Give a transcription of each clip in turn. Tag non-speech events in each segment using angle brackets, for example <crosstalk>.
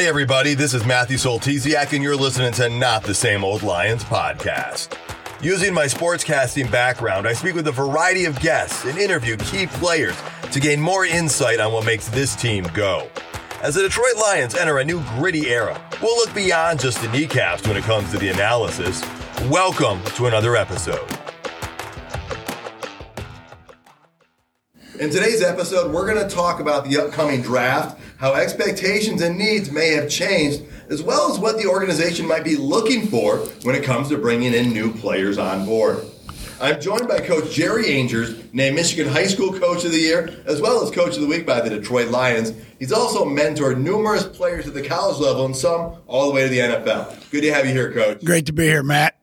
Hey, everybody, this is Matthew Soltesiak, and you're listening to Not the Same Old Lions podcast. Using my sportscasting background, I speak with a variety of guests and interview key players to gain more insight on what makes this team go. As the Detroit Lions enter a new gritty era, we'll look beyond just the kneecaps when it comes to the analysis. Welcome to another episode. In today's episode, we're going to talk about the upcoming draft, how expectations and needs may have changed, as well as what the organization might be looking for when it comes to bringing in new players on board. I'm joined by Coach Jerry Angers, named Michigan High School Coach of the Year, as well as Coach of the Week by the Detroit Lions. He's also mentored numerous players at the college level and some all the way to the NFL. Good to have you here, Coach. Great to be here, Matt.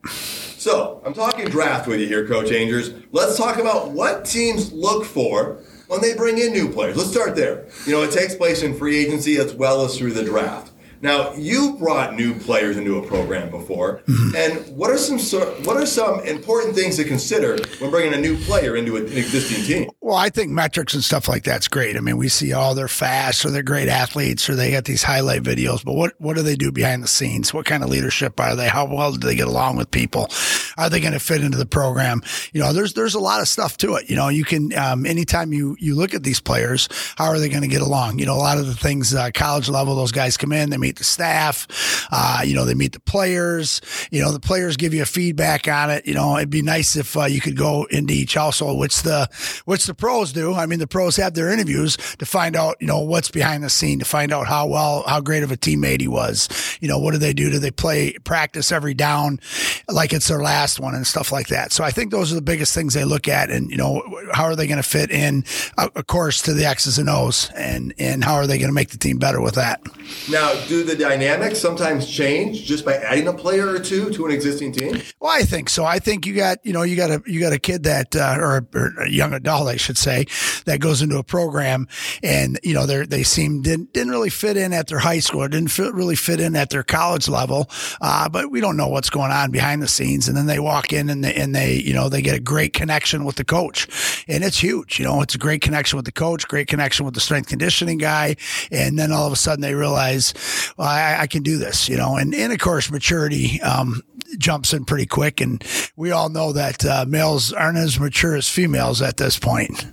So, I'm talking draft with you here, Coach Angers. Let's talk about what teams look for when they bring in new players. Let's start there. You know, it takes place in free agency as well as through the draft. Now, you brought new players into a program before, mm-hmm. and what are some what are some important things to consider when bringing a new player into an existing team? Well, I think metrics and stuff like that's great. I mean, we see, oh, they're fast, or they're great athletes, or they got these highlight videos. But what what do they do behind the scenes? What kind of leadership are they? How well do they get along with people? Are they going to fit into the program? You know, there's there's a lot of stuff to it. You know, you can um, anytime you you look at these players, how are they going to get along? You know, a lot of the things uh, college level, those guys come in, they meet the staff, uh, you know, they meet the players. You know, the players give you a feedback on it. You know, it'd be nice if uh, you could go into each household. What's the which the pros do. I mean, the pros have their interviews to find out, you know, what's behind the scene, to find out how well, how great of a teammate he was. You know, what do they do? Do they play practice every down like it's their last one and stuff like that? So I think those are the biggest things they look at. And, you know, how are they going to fit in, of course, to the X's and O's and, and how are they going to make the team better with that? Now, do the dynamics sometimes change just by adding a player or two to an existing team? Well, I think so. I think you got, you know, you got a, you got a kid that, uh, or, or a young adult, I should say, that goes into a program and, you know, they they seem didn't, didn't really fit in at their high school didn't fit, really fit in at their college level. Uh, but we don't know what's going on behind the scenes. And then they walk in and they, and they, you know, they get a great connection with the coach and it's huge. You know, it's a great connection with the coach, great connection with the strength conditioning guy. And then all of a sudden they realize, well, I, I can do this, you know, and, and of course, maturity, um, jumps in pretty quick. And we all know that uh, males aren't as mature as females at this point.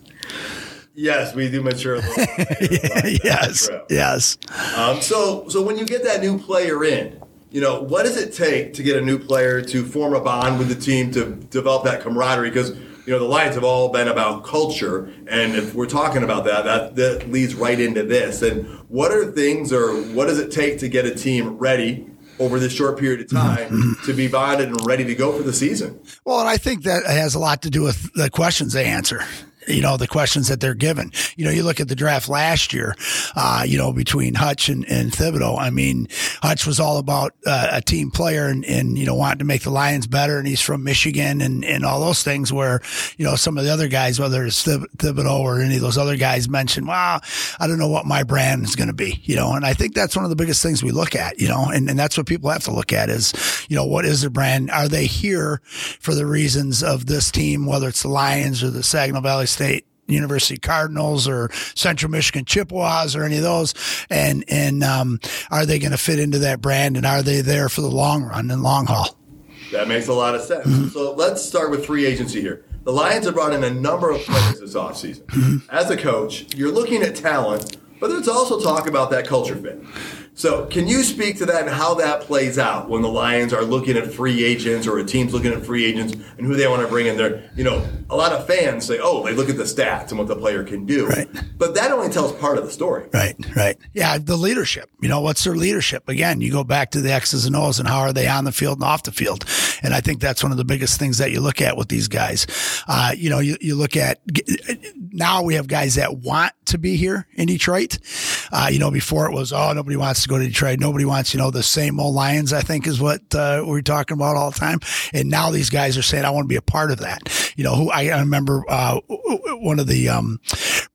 Yes, we do mature. <laughs> yes, yes. Um, so, so when you get that new player in, you know, what does it take to get a new player to form a bond with the team to develop that camaraderie? Because you know the Lions have all been about culture, and if we're talking about that, that that leads right into this. And what are things, or what does it take to get a team ready over this short period of time mm-hmm. to be bonded and ready to go for the season? Well, and I think that has a lot to do with the questions they answer you know, the questions that they're given. You know, you look at the draft last year, uh, you know, between Hutch and, and Thibodeaux. I mean, Hutch was all about uh, a team player and, and, you know, wanting to make the Lions better. And he's from Michigan and, and all those things where, you know, some of the other guys, whether it's Thibodeaux or any of those other guys mentioned, well, I don't know what my brand is going to be, you know, and I think that's one of the biggest things we look at, you know, and, and that's what people have to look at is, you know, what is their brand? Are they here for the reasons of this team, whether it's the Lions or the Saginaw Valley State University Cardinals or Central Michigan Chippewas or any of those, and and um, are they going to fit into that brand and are they there for the long run and long haul? That makes a lot of sense. Mm-hmm. So let's start with free agency here. The Lions have brought in a number of players this offseason. Mm-hmm. As a coach, you're looking at talent, but there's also talk about that culture fit. So, can you speak to that and how that plays out when the Lions are looking at free agents or a team's looking at free agents and who they want to bring in there? You know, a lot of fans say, "Oh, they look at the stats and what the player can do," right. but that only tells part of the story. Right, right. Yeah, the leadership. You know, what's their leadership? Again, you go back to the X's and O's and how are they on the field and off the field, and I think that's one of the biggest things that you look at with these guys. Uh, you know, you, you look at now we have guys that want to be here in Detroit. Uh, you know, before it was, oh, nobody wants to go to Detroit. Nobody wants, you know, the same old Lions, I think is what uh, we're talking about all the time. And now these guys are saying, I want to be a part of that. You know, who I, I remember uh, one of the um,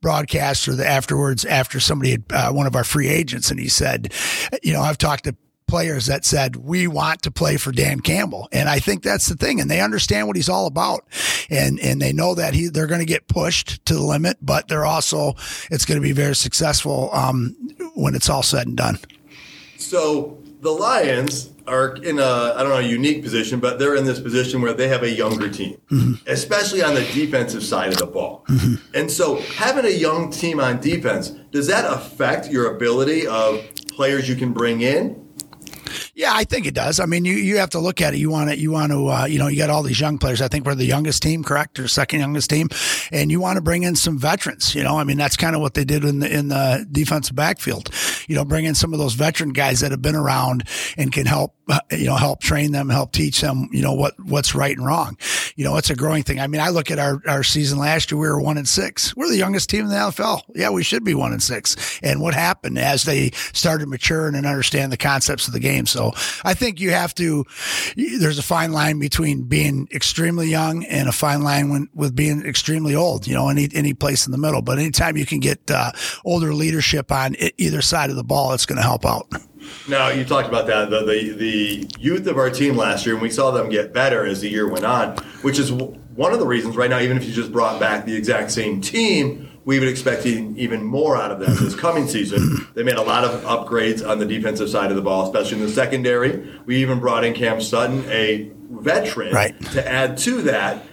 broadcasters the afterwards, after somebody had, uh, one of our free agents, and he said, you know, I've talked to players that said, we want to play for Dan Campbell. And I think that's the thing. And they understand what he's all about. And, and they know that he, they're going to get pushed to the limit, but they're also, it's going to be very successful, um, when it's all said and done. So the Lions are in a I don't know a unique position, but they're in this position where they have a younger team, mm-hmm. especially on the defensive side of the ball. Mm-hmm. And so having a young team on defense does that affect your ability of players you can bring in? Yeah, I think it does. I mean, you, you have to look at it. You want to, you want to, uh, you know, you got all these young players. I think we're the youngest team, correct, or second youngest team, and you want to bring in some veterans. You know, I mean, that's kind of what they did in the in the defensive backfield. You know, bring in some of those veteran guys that have been around and can help, uh, you know, help train them, help teach them, you know, what what's right and wrong. You know, it's a growing thing. I mean, I look at our our season last year. We were one and six. We're the youngest team in the NFL. Yeah, we should be one and six. And what happened as they started maturing and understand the concepts of the game? So I think you have to, there's a fine line between being extremely young and a fine line when, with being extremely old, you know, any, any place in the middle. But anytime you can get uh, older leadership on either side of the ball, it's going to help out. Now you talked about that the, the, the youth of our team last year, and we saw them get better as the year went on, which is one of the reasons right now. Even if you just brought back the exact same team, we would expect even more out of them this coming season. They made a lot of upgrades on the defensive side of the ball, especially in the secondary. We even brought in Cam Sutton, a veteran, right. to add to that.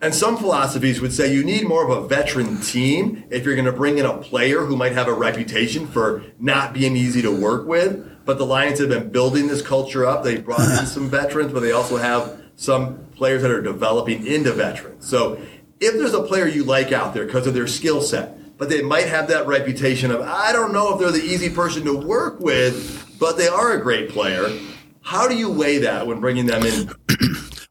And some philosophies would say you need more of a veteran team if you're going to bring in a player who might have a reputation for not being easy to work with. But the Lions have been building this culture up. They brought in <laughs> some veterans, but they also have some players that are developing into veterans. So if there's a player you like out there because of their skill set, but they might have that reputation of, I don't know if they're the easy person to work with, but they are a great player. How do you weigh that when bringing them in?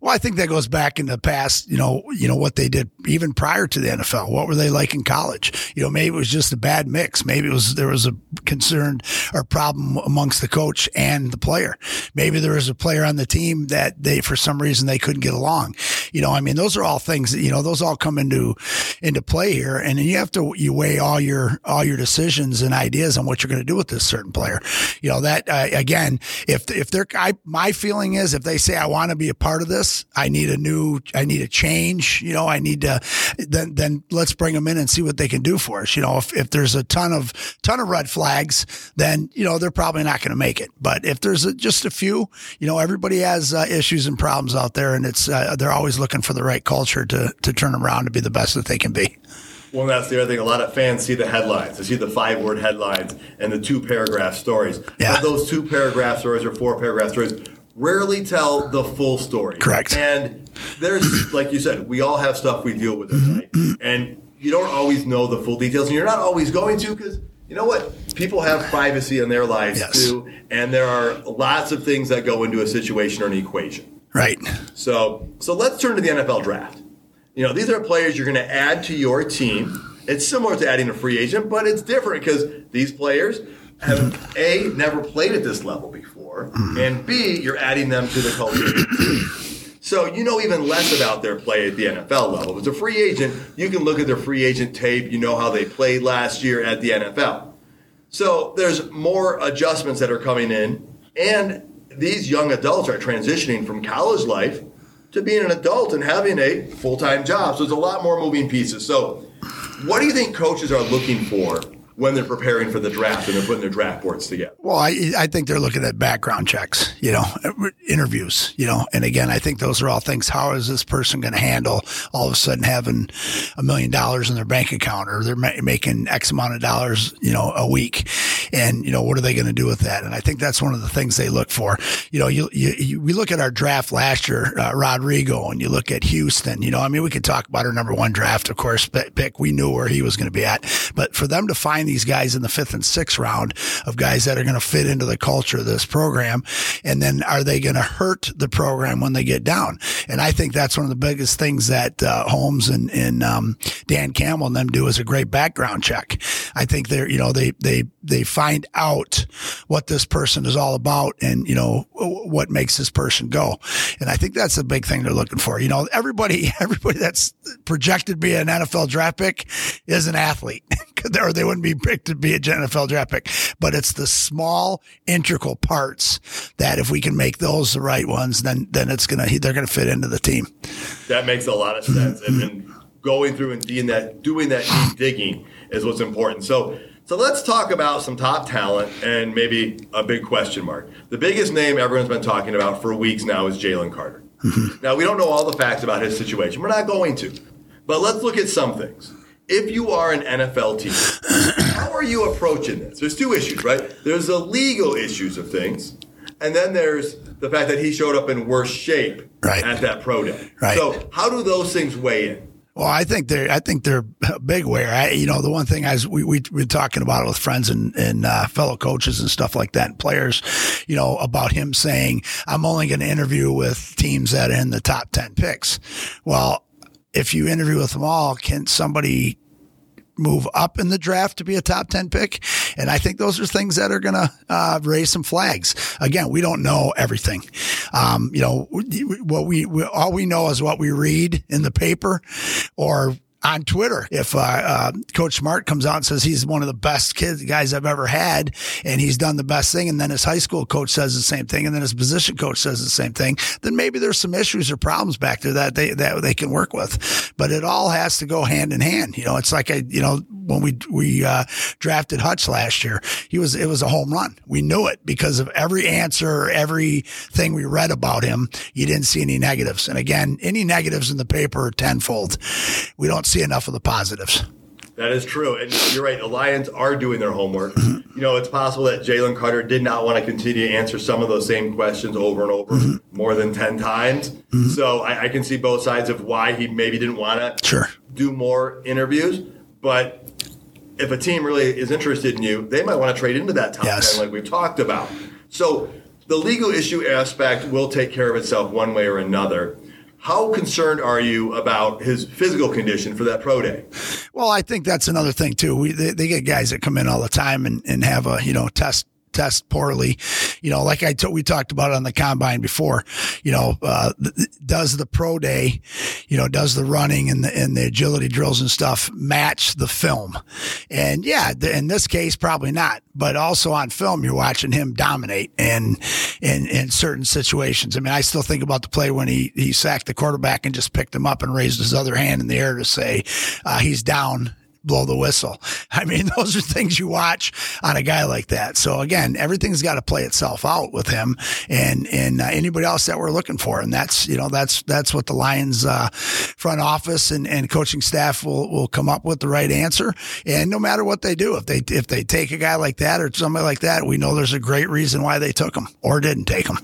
Well, I think that goes back in the past, you know, you know, what they did even prior to the NFL. What were they like in college? You know, maybe it was just a bad mix. Maybe it was, there was a concern or problem amongst the coach and the player. Maybe there was a player on the team that they, for some reason, they couldn't get along. You know, I mean, those are all things that, you know, those all come into, into play here. And you have to, you weigh all your, all your decisions and ideas on what you're going to do with this certain player. You know, that, uh, again, if, if they're, I, my feeling is if they say, I want to be a part of this, I need a new, I need a change. You know, I need to, then, then let's bring them in and see what they can do for us. You know, if, if there's a ton of, ton of red flags, then, you know, they're probably not going to make it. But if there's a, just a few, you know, everybody has uh, issues and problems out there and it's, uh, they're always looking for the right culture to, to turn them around to be the best that they can be. Well, that's the other thing. A lot of fans see the headlines. They see the five word headlines and the two paragraph stories. Yeah. But those two paragraph stories or four paragraph stories rarely tell the full story. Correct. And there's, like you said, we all have stuff we deal with mm-hmm. right? And you don't always know the full details, and you're not always going to because you know what? People have privacy in their lives yes. too, and there are lots of things that go into a situation or an equation. Right. So, so let's turn to the NFL draft. You know, these are players you're going to add to your team. It's similar to adding a free agent, but it's different because these players have a never played at this level before, mm-hmm. and b you're adding them to the culture. <clears throat> so you know even less about their play at the NFL level. As a free agent, you can look at their free agent tape. You know how they played last year at the NFL. So there's more adjustments that are coming in, and these young adults are transitioning from college life to being an adult and having a full time job. So there's a lot more moving pieces. So, what do you think coaches are looking for when they're preparing for the draft and they're putting their draft boards together? Well, I, I think they're looking at background checks, you know, interviews, you know, and again, I think those are all things. How is this person going to handle all of a sudden having a million dollars in their bank account or they're ma- making X amount of dollars, you know, a week? And, you know, what are they going to do with that? And I think that's one of the things they look for. You know, you, you, you we look at our draft last year, uh, Rodrigo, and you look at Houston, you know, I mean, we could talk about our number one draft, of course, pick. We knew where he was going to be at, but for them to find find these guys in the fifth and sixth round of guys that are going to fit into the culture of this program. And then are they going to hurt the program when they get down? And I think that's one of the biggest things that uh, Holmes and, and um, Dan Campbell and them do is a great background check. I think they're, you know, they, they, they find out what this person is all about and, you know, what makes this person go. And I think that's the big thing they're looking for. You know, everybody, <laughs> everybody that's projected to be an NFL draft pick is an athlete <laughs> or they wouldn't be picked to be a NFL draft pick. But it's the small integral parts that if we can make those the right ones, then, then it's to, they're going to fit into the team. That makes a lot of sense. and going through and doing that, doing that deep digging is what's important. So So let's talk about some top talent and maybe a big question mark. The biggest name everyone's been talking about for weeks now is Jalen Carter. Mm-hmm. now, we don't know all the facts about his situation. We're not going to. But let's look at some things. If you are an NFL team, <coughs> how are you approaching this? There's two issues, right? There's the legal issues of things, and then there's the fact that he showed up in worse shape Right. at that pro day. Right. So, how do those things weigh in? Well, I think they're I think they're a <laughs> big way. I, you know, the one thing I was, we we been talking about it with friends and and uh, fellow coaches and stuff like that, and players, you know, about him saying I'm only going to interview with teams that are in the top ten picks. Well, if you interview with them all, can somebody move up in the draft to be a top 10 pick. And I think those are things that are going to uh, raise some flags. Again, we don't know everything. Um, you know, what we, we, all we know is what we read in the paper or on Twitter. If uh, uh, Coach Smart comes out and says he's one of the best kids guys I've ever had, and he's done the best thing, and then his high school coach says the same thing, and then his position coach says the same thing, then maybe there's some issues or problems back there that they that they can work with. But it all has to go hand in hand. You know, it's like I, you know, when we we uh, drafted Hutch last year, he was it was a home run. We knew it because of every answer, everything we read about him. You didn't see any negatives, and again, any negatives in the paper are tenfold. We don't see enough of the positives. That is true. And you're right. The Lions are doing their homework. <clears throat> You know, it's possible that Jalen Carter did not want to continue to answer some of those same questions over and over more than 10 times. So I, I can see both sides of why he maybe didn't want to Sure. do more interviews. But if a team really is interested in you, they might want to trade into that top Yes. 10 like we've talked about. So the legal issue aspect will take care of itself one way or another. How concerned are you about his physical condition for that pro day? Well, I think that's another thing too. We they, they get guys that come in all the time and, and have a you know test test poorly. You know, like I t- we talked about on the combine before. You know, uh, th- does the pro day, you know, does the running and the and the agility drills and stuff match the film? And yeah, th- in this case, probably not. But also on film, you're watching him dominate and in in certain situations. I mean, I still think about the play when he he sacked the quarterback and just picked him up and raised his other hand in the air to say uh, he's down blow the whistle. <laughs> I mean, those are things you watch on a guy like that. So again, everything's got to play itself out with him and and uh, anybody else that we're looking for, and that's you know that's that's what the Lions uh, front office and, and coaching staff will will come up with the right answer. And no matter what they do, if they if they take a guy like that or somebody like that, we know there's a great reason why they took him or didn't take him.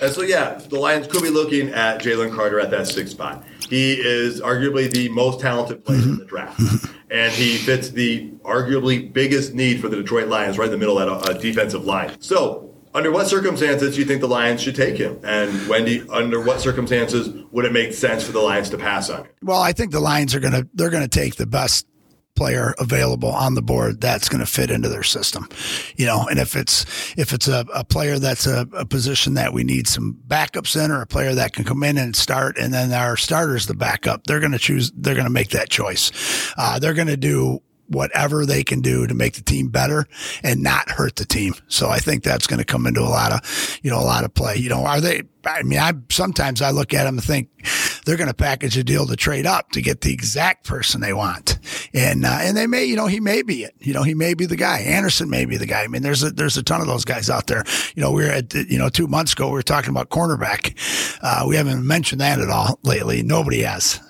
And so, yeah, the Lions could be looking at Jalen Carter at that sixth spot. He is arguably the most talented player in the draft, and he fits the arguably biggest need for the Detroit Lions, right in the middle of that uh, defensive line. So, under what circumstances do you think the Lions should take him? And Wendy, under what circumstances would it make sense for the Lions to pass on him? Well, I think the Lions are to they're to take the best player available on the board that's going to fit into their system you know and if it's if it's a, a player that's a, a position that we need some backups in or a player that can come in and start and then our starter's the backup they're going to choose they're going to make that choice uh, they're going to do whatever they can do to make the team better and not hurt the team. So I think that's going to come into a lot of, you know, a lot of play. You know, are they, I mean, I sometimes I look at them and think they're going to package a deal to trade up to get the exact person they want. And, uh, and they may, you know, he may be it, you know, he may be the guy. Anderson may be the guy. I mean, there's a, there's a ton of those guys out there. You know, we were at, you know, two months ago, we were talking about cornerback. Uh, we haven't mentioned that at all lately. Nobody has.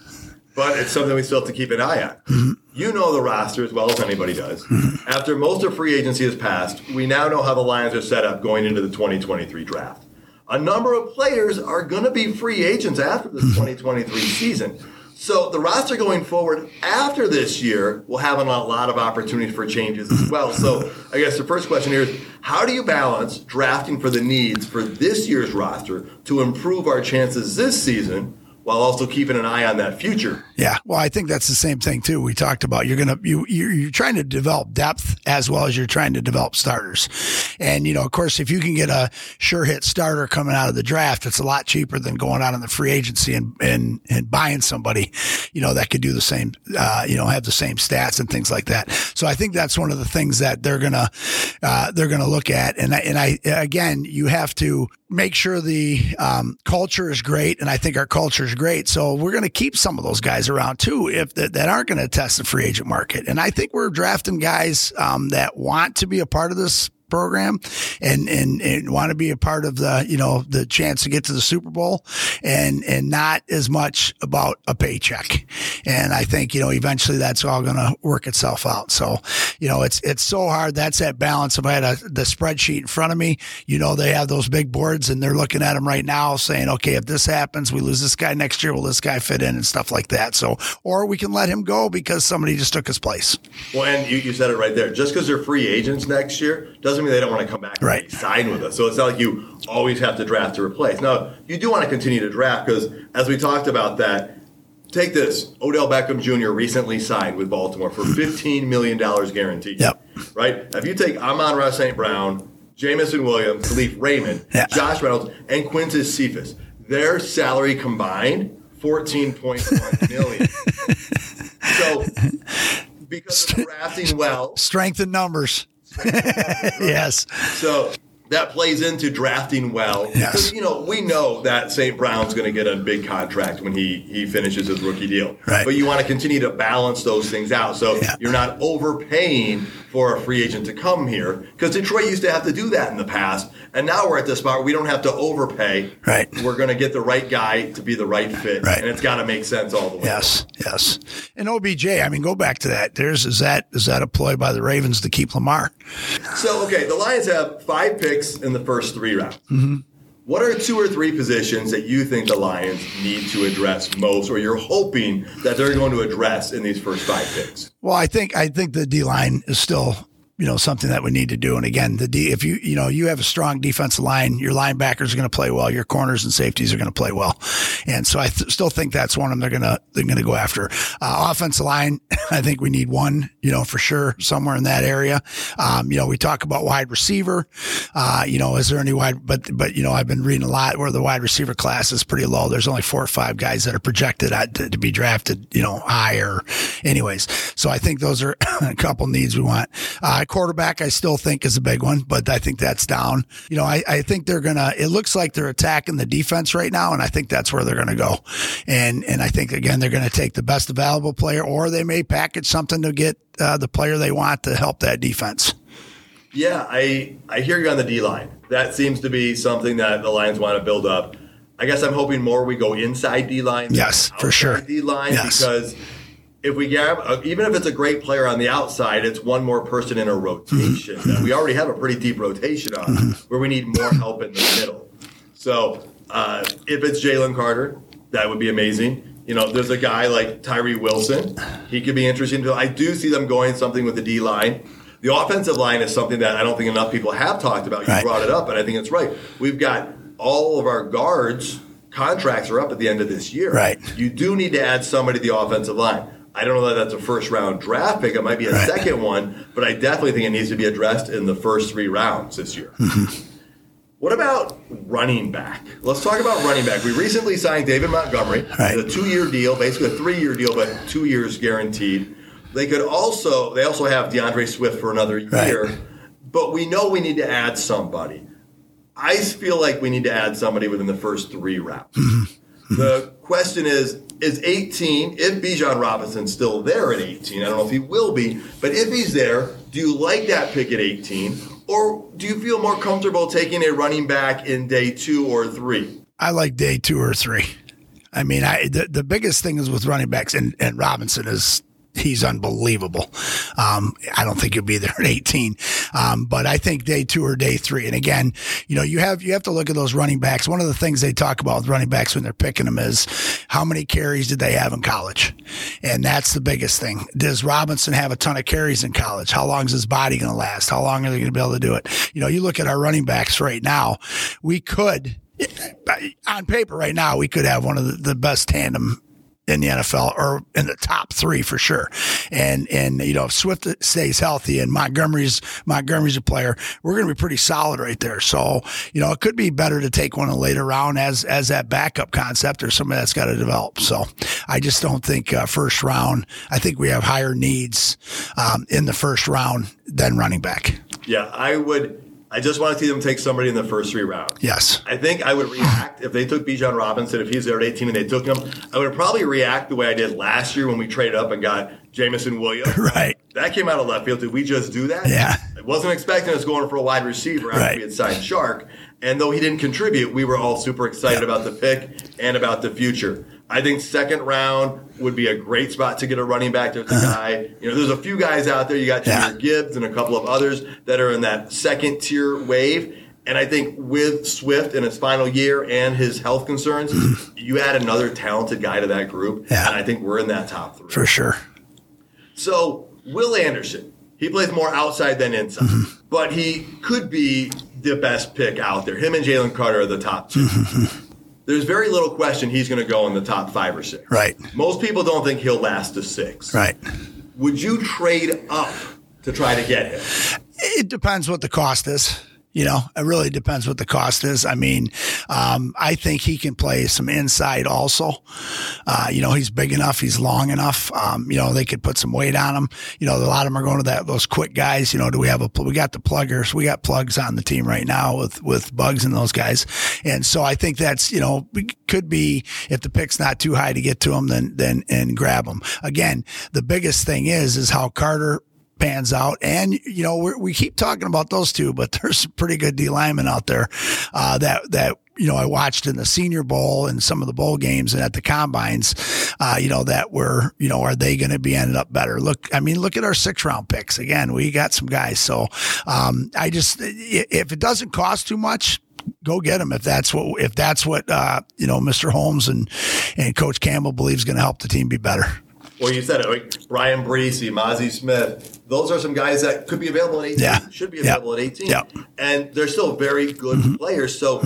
But it's something we still have to keep an eye on. Mm-hmm. You know the roster as well as anybody does. After most of free agency has passed, we now know how the Lions are set up going into the 2023 draft. A number of players are going to be free agents after Mm-hmm. 2023 season. So the roster going forward after this year will have a lot of opportunities for changes as well. So I guess the first question here is how do you balance drafting for the needs for this year's roster to improve our chances this season while also keeping an eye on that future? Yeah. Well, I think that's the same thing too. We talked about you're going to, you, you're, you're trying to develop depth as well as you're trying to develop starters. And, you know, of course, if you can get a sure hit starter coming out of the draft, it's a lot cheaper than going out in the free agency and, and, and buying somebody, you know, that could do the same, uh, you know, have the same stats and things like that. So I think that's one of the things that they're going to, uh, they're going to look at. And I, and I, again, you have to, make sure the um, culture is great, and I think our culture is great. So we're going to keep some of those guys around too, if that, that aren't going to test the free agent market. And I think we're drafting guys um, that want to be a part of this program and, and, and want to be a part of the, you know, the chance to get to the Super Bowl and, and not as much about a paycheck. And I think, you know, eventually that's all going to work itself out. So, you know, it's, it's so hard. That's that balance. If I had a, the spreadsheet in front of me, you know, they have those big boards and they're looking at them right now saying, okay, if this happens, we lose this guy next year. Will this guy fit in and stuff like that? So, or we can let him go because somebody just took his place. Well, and you, you said it right there. Just because they're free agents next year doesn't mean they don't want to come back right. and sign with us. So it's not like you always have to draft to replace. Now, you do want to continue to draft because, as we talked about that, take this Odell Beckham Jr. recently signed with Baltimore for $15 million guaranteed. Yep. Right? If you take Amon-Ra St. Brown, Jameson Williams, Kalif Raymond, yeah. Josh Reynolds, and Quintez Cephus, their salary combined, 14.1 million. <laughs> so because of drafting well. Strength in numbers. <laughs> yes. So that plays into drafting well. Yes. Because, you know, we know that St. Brown's going to get a big contract when he, he finishes his rookie deal. Right. But you want to continue to balance those things out. So Yeah. you're not overpaying for a free agent to come here. Because Detroit used to have to do that in the past. And now we're at the spot where we don't have to overpay. Right. We're going to get the right guy to be the right fit. Right. And it's got to make sense all the way. Yes, yes. And OBJ, I mean, go back to that. There's is that is that a ploy by the Ravens to keep Lamar? So, okay, the Lions have five picks in the first three rounds. Mm-hmm. What are two or three positions that you think the Lions need to address most, or you're hoping that they're going to address in these first five picks? Well, I think I think the D line is still you know something that we need to do. And again, the D if you you know you have a strong defensive line, your linebackers are going to play well, your corners and safeties are going to play well, and so I th- still think that's one of them they're gonna they're gonna go after. Uh, offensive line, <laughs> I think we need one, you know, for sure somewhere in that area. Um, you know, we talk about wide receiver. Uh, you know, is there any wide? But but you know, I've been reading a lot where the wide receiver class is pretty low. There's only four or five guys that are projected at, to, to be drafted, you know, higher. Anyways, so I think those are <coughs> a couple needs we want. Uh, quarterback, I still think is a big one, but I think that's down. You know, I, I think they're gonna. It looks like they're attacking the defense right now, and I think that's where they're gonna go. And and I think again they're gonna take the best available player, or they may package something to get uh, the player they want to help that defense. Yeah, I I hear you on the D line. That seems to be something that the Lions want to build up. I guess I'm hoping more we go inside D line. Yes, for sure. D line Yes. because if we grab, even if it's a great player on the outside, it's one more person in a rotation that we already have a pretty deep rotation on, where we need more help in the middle. So uh, if it's Jalen Carter, that would be amazing. You know, there's a guy like Tyree Wilson. He could be interesting. To, I do see them going something with the D line. The offensive line is something that I don't think enough people have talked about. You Right. brought it up, and I think it's right. We've got all of our guards contracts are up at the end of this year. Right. You do need to add somebody to the offensive line. I don't know that that's a first round draft pick. It might be a Right. second one, but I definitely think it needs to be addressed in the first three rounds this year. Mm-hmm. What about running back? Let's talk about running back. We recently signed David Montgomery, Right. a two-year deal, basically a three-year deal, but two years guaranteed. They could also they also have D'Andre Swift for another Right. year, but we know we need to add somebody. I feel like we need to add somebody within the first three rounds. The question is, is 18, if Bijan Robinson's still there at 18, I don't know if he will be, but if he's there, do you like that pick at 18? Or do you feel more comfortable taking a running back in day two or three? I like day two or three. I mean, I the, the biggest thing is with running backs, and, and Robinson is he's unbelievable. Um, I don't think he'll be there <laughs> at 18, um, but I think day two or day three. And again, you know, you have you have to look at those running backs. One of the things they talk about with running backs when they're picking them is how many carries did they have in college, and that's the biggest thing. Does Robinson have a ton of carries in college? How long is his body going to last? How long are they going to be able to do it? You know, you look at our running backs right now. We could <laughs> on paper right now, we could have one of the, the best tandem in the NFL or in the top three for sure. And, and, you know, if Swift stays healthy and Montgomery's, Montgomery's a player, we're going to be pretty solid right there. So, you know, it could be better to take one later round as, as that backup concept or somebody that's got to develop. So I just don't think uh, first round, I think we have higher needs, um, in the first round than running back. Yeah, I would. I just want to see them take somebody in the first three rounds. Yes. I think I would react if they took Bijan Robinson, if he's there at 18 and they took him, I would probably react the way I did last year when we traded up and got Jameson Williams. <laughs> Right. That came out of left field. Did we just do that? Yeah. I wasn't expecting us going for a wide receiver after Right. we had signed Chark. And though he didn't contribute, we were all super excited Yep. about the pick and about the future. I think second round would be a great spot to get a running back. There's a guy, you know, there's a few guys out there. You got Uh-huh. Yeah. Gibbs and a couple of others that are in that second tier wave. And I think with Swift in his final year and his health concerns, you add another talented guy to that group. Mm-hmm. Yeah. And I think we're in that top three. For sure. So Will Anderson, he plays more outside than inside, Mm-hmm. but he could be the best pick out there. Him and Jalen Carter are the top 2 Mm-hmm. There's very little question he's going to go in the top five or six. Right. Most people don't think he'll last to six. Right. Would you trade up to try to get him? It depends what the cost is. You know, it really depends what the cost is. I mean, um, I think he can play some inside also. Uh, you know, he's big enough, he's long enough. Um, you know, they could put some weight on him. You know, a lot of them are going to that those quick guys. You know, do we have a we got the pluggers? We got plugs on the team right now with with Buggs and those guys. And so I think that's you know we could be if the pick's not too high to get to him, then then and grab him. Again, the biggest thing is is how Carter pans out. And, you know, we keep talking about those two, but <laughs> there's some pretty good D linemen out there, uh, that, that, you know, I watched in the senior bowl and some of the bowl games and at the combines, uh, you know, that were, you know, are they going to be ended up better? Look, I mean, look at our six round picks. Again, we got some guys. So, um, I just, if it doesn't cost too much, go get him if that's what if that's what uh, you know Mr. Holmes and and Coach Campbell believes going to help the team be better. Well, you said it. Like Brian Bresee, Mazi Smith. Those are some guys that could be available at 18. Yeah. Should be Yeah. available at 18. Yeah. And they're still very good Mm-hmm. players. So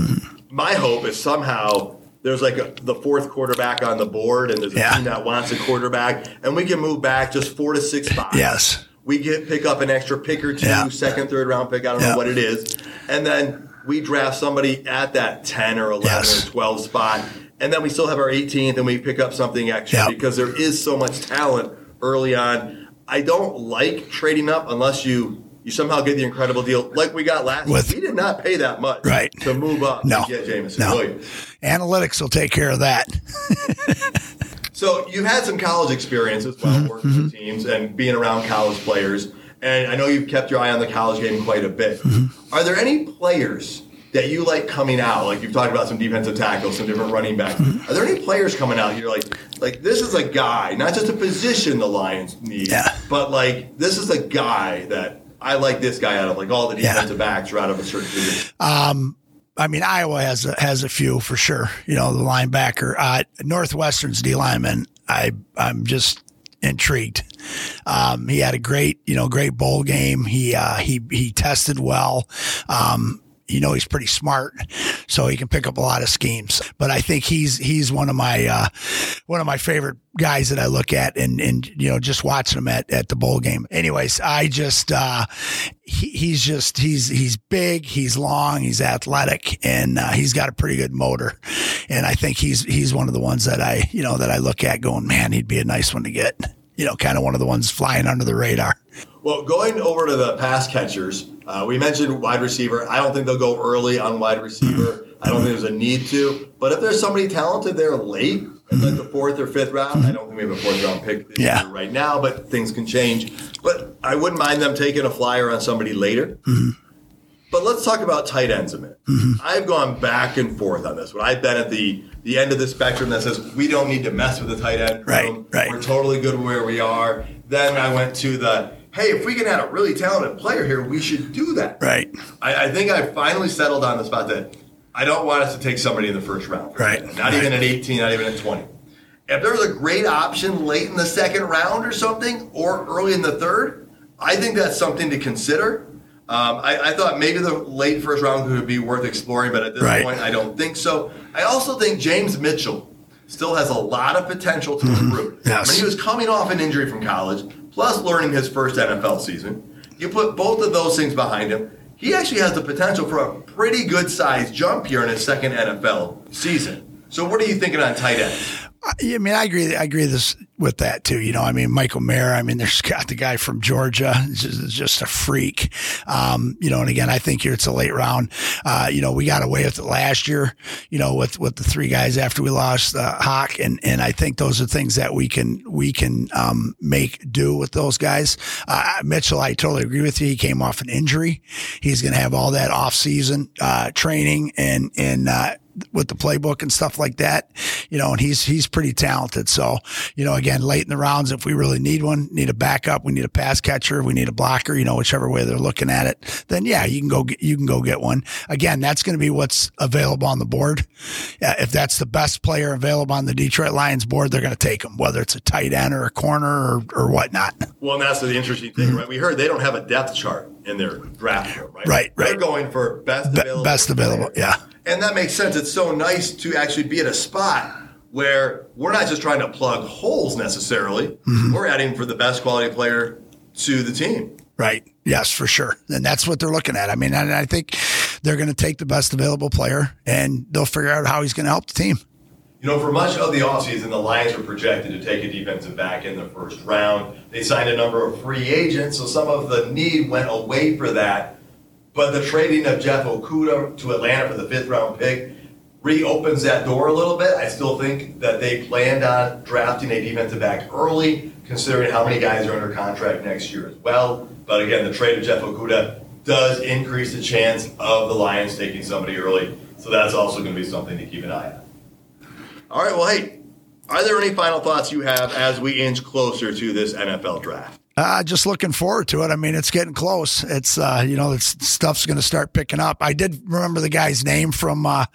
my hope is somehow there's like a, the fourth quarterback on the board and there's a Yeah. team that wants a quarterback and we can move back just four to six spots. Yes. We get pick up an extra pick or two, Yeah. second, third round pick. I don't Yeah. know what it is. And then we draft somebody at that 10 or 11 Yes. or 12 spot. And then we still have our 18th and we pick up something extra Yeah. because there is so much talent early on. I don't like trading up unless you you somehow get the incredible deal like we got last With- year. We did not pay that much Right. to move up No. get Jameson No. Williams. Analytics will take care of that. <laughs> <laughs> So you had some college experience as well, mm-hmm, working with mm-hmm. teams and being around college players. And I know you've kept your eye on the college game quite a bit. Mm-hmm. Are there any players that you like coming out? Like you've talked about some defensive tackles, some different running backs. Are there any players coming out you're like, like this is a guy, not just a position the Lions need, Yeah. but like this is a guy that I like this guy out of like all the Yeah. defensive backs are out of a certain position. I mean, Iowa has a, has a few for sure. You know, the linebacker, uh, Northwestern's D lineman. I I'm just intrigued. Um, he had a great, you know, great bowl game. He uh, he he tested well. Um, you know he's pretty smart, so he can pick up a lot of schemes. But I think he's he's one of my uh, one of my favorite guys that I look at, and and you know just watching him at, at the bowl game. Anyways, I just uh, he, he's just he's he's big, he's long, he's athletic, and uh, he's got a pretty good motor. And I think he's he's one of the ones that I you know that I look at going, man, he'd be a nice one to get. You know, kind of one of the ones flying under the radar. Well, going over to the pass catchers, uh, we mentioned wide receiver. I don't think they'll go early on wide receiver. I don't think there's a need to. But if there's somebody talented there late, in like the fourth or fifth round, I don't think we have a fourth round pick Yeah. right now, but things can change. But I wouldn't mind them taking a flyer on somebody later. But let's talk about tight ends a minute. I've gone back and forth on this. When I've been at the the end of the spectrum that says we don't need to mess with the tight end Right, room. right. We're totally good where we are. Then I went to the hey, if we can add a really talented player here, we should do that. Right. I, I think I finally settled on the spot that I don't want us to take somebody in the first round. Right, Not even at 18, not even at 20. If there's a great option late in the second round or something, or early in the third, I think that's something to consider. Um, I, I thought maybe the late first round could be worth exploring, but at this Right. point, I don't think so. I also think James Mitchell still has a lot of potential to recruit. Mm-hmm. Yes. I mean, he was coming off an injury from college, plus learning his first NFL season. You put both of those things behind him. He actually has the potential for a pretty good sized jump here in his second NFL season. So, what are you thinking on tight end? I I mean, I agree. I agree this with that too. You know, I mean, Michael Mayer. I mean, there's <laughs> got the guy from Georgia, just, just a freak. Um, you know, and again, I think here it's a late round. Uh, you know, we got away with it last year. You know, with with the three guys after we lost uh, Hock, and and I think those are things that we can we can um, make do with those guys. Uh, Mitchell, I totally agree with you. He came off an injury. He's going to have all that off season uh, training and and uh, with the playbook and stuff like that, you know, and he's he's pretty talented. So, you know, again, late in the rounds, if we really need one, need a backup, we need a pass catcher, we need a blocker, you know, whichever way they're looking at it, then yeah, you can go get, you can go get one. Again, that's going to be what's available on the board. Uh, if that's the best player available on the Detroit Lions board, they're going to take them, whether it's a tight end or a corner or, or whatnot. Well, and that's the interesting thing, mm-hmm. right? We heard they don't have a depth chart in their draft, right? Right, right. They're going for best available. Be- best available, yeah. And that makes sense. It's so nice to actually be at a spot where we're not just trying to plug holes necessarily. Mm-hmm. We're adding for the best quality player to the team. Right. Yes, for sure. And that's what they're looking at. I mean, I think they're going to take the best available player and they'll figure out how he's going to help the team. You know, for much of the offseason, the Lions were projected to take a defensive back in the first round. They signed a number of free agents, so some of the need went away for that. But the trading of Jeff Okudah to Atlanta for the fifth round pick reopens that door a little bit. I still think that they planned on drafting a defensive back early, considering how many guys are under contract next year as well. But again, the trade of Jeff Okudah does increase the chance of the Lions taking somebody early. So that's also going to be something to keep an eye on. All right, well, hey, are there any final thoughts you have as we inch closer to this NFL draft? Uh, just looking forward to it. I mean, it's getting close. It's uh, you know, it's, stuff's going to start picking up. I did remember the guy's name from uh,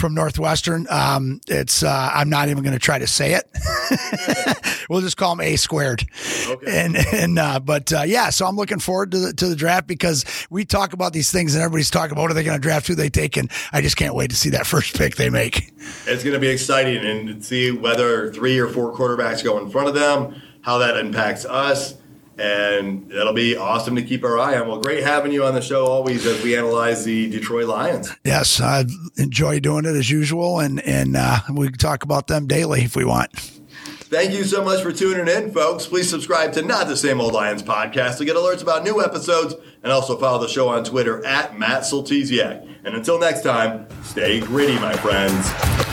from Northwestern. Um, it's uh, I'm not even going to try to say it. <laughs> we'll just call him A squared. Okay. And and uh, but uh, yeah, so I'm looking forward to the to the draft because we talk about these things and everybody's talking about what are they going to draft, who they take, and I just can't wait to see that <laughs> first pick they make. It's going to be exciting and see whether three or four quarterbacks go in front of them, how that impacts us and that'll be awesome to keep our eye on. Well, great having you on the show always as we analyze the Detroit Lions. Yes, I enjoy doing it as usual, and and uh, we can talk about them daily if we want. Thank you so much for tuning in, folks. Please subscribe to Not the Same Old Lions podcast to get alerts about new episodes, and also follow the show on Twitter at Matt Soltesiak. And until next time, stay gritty, my friends.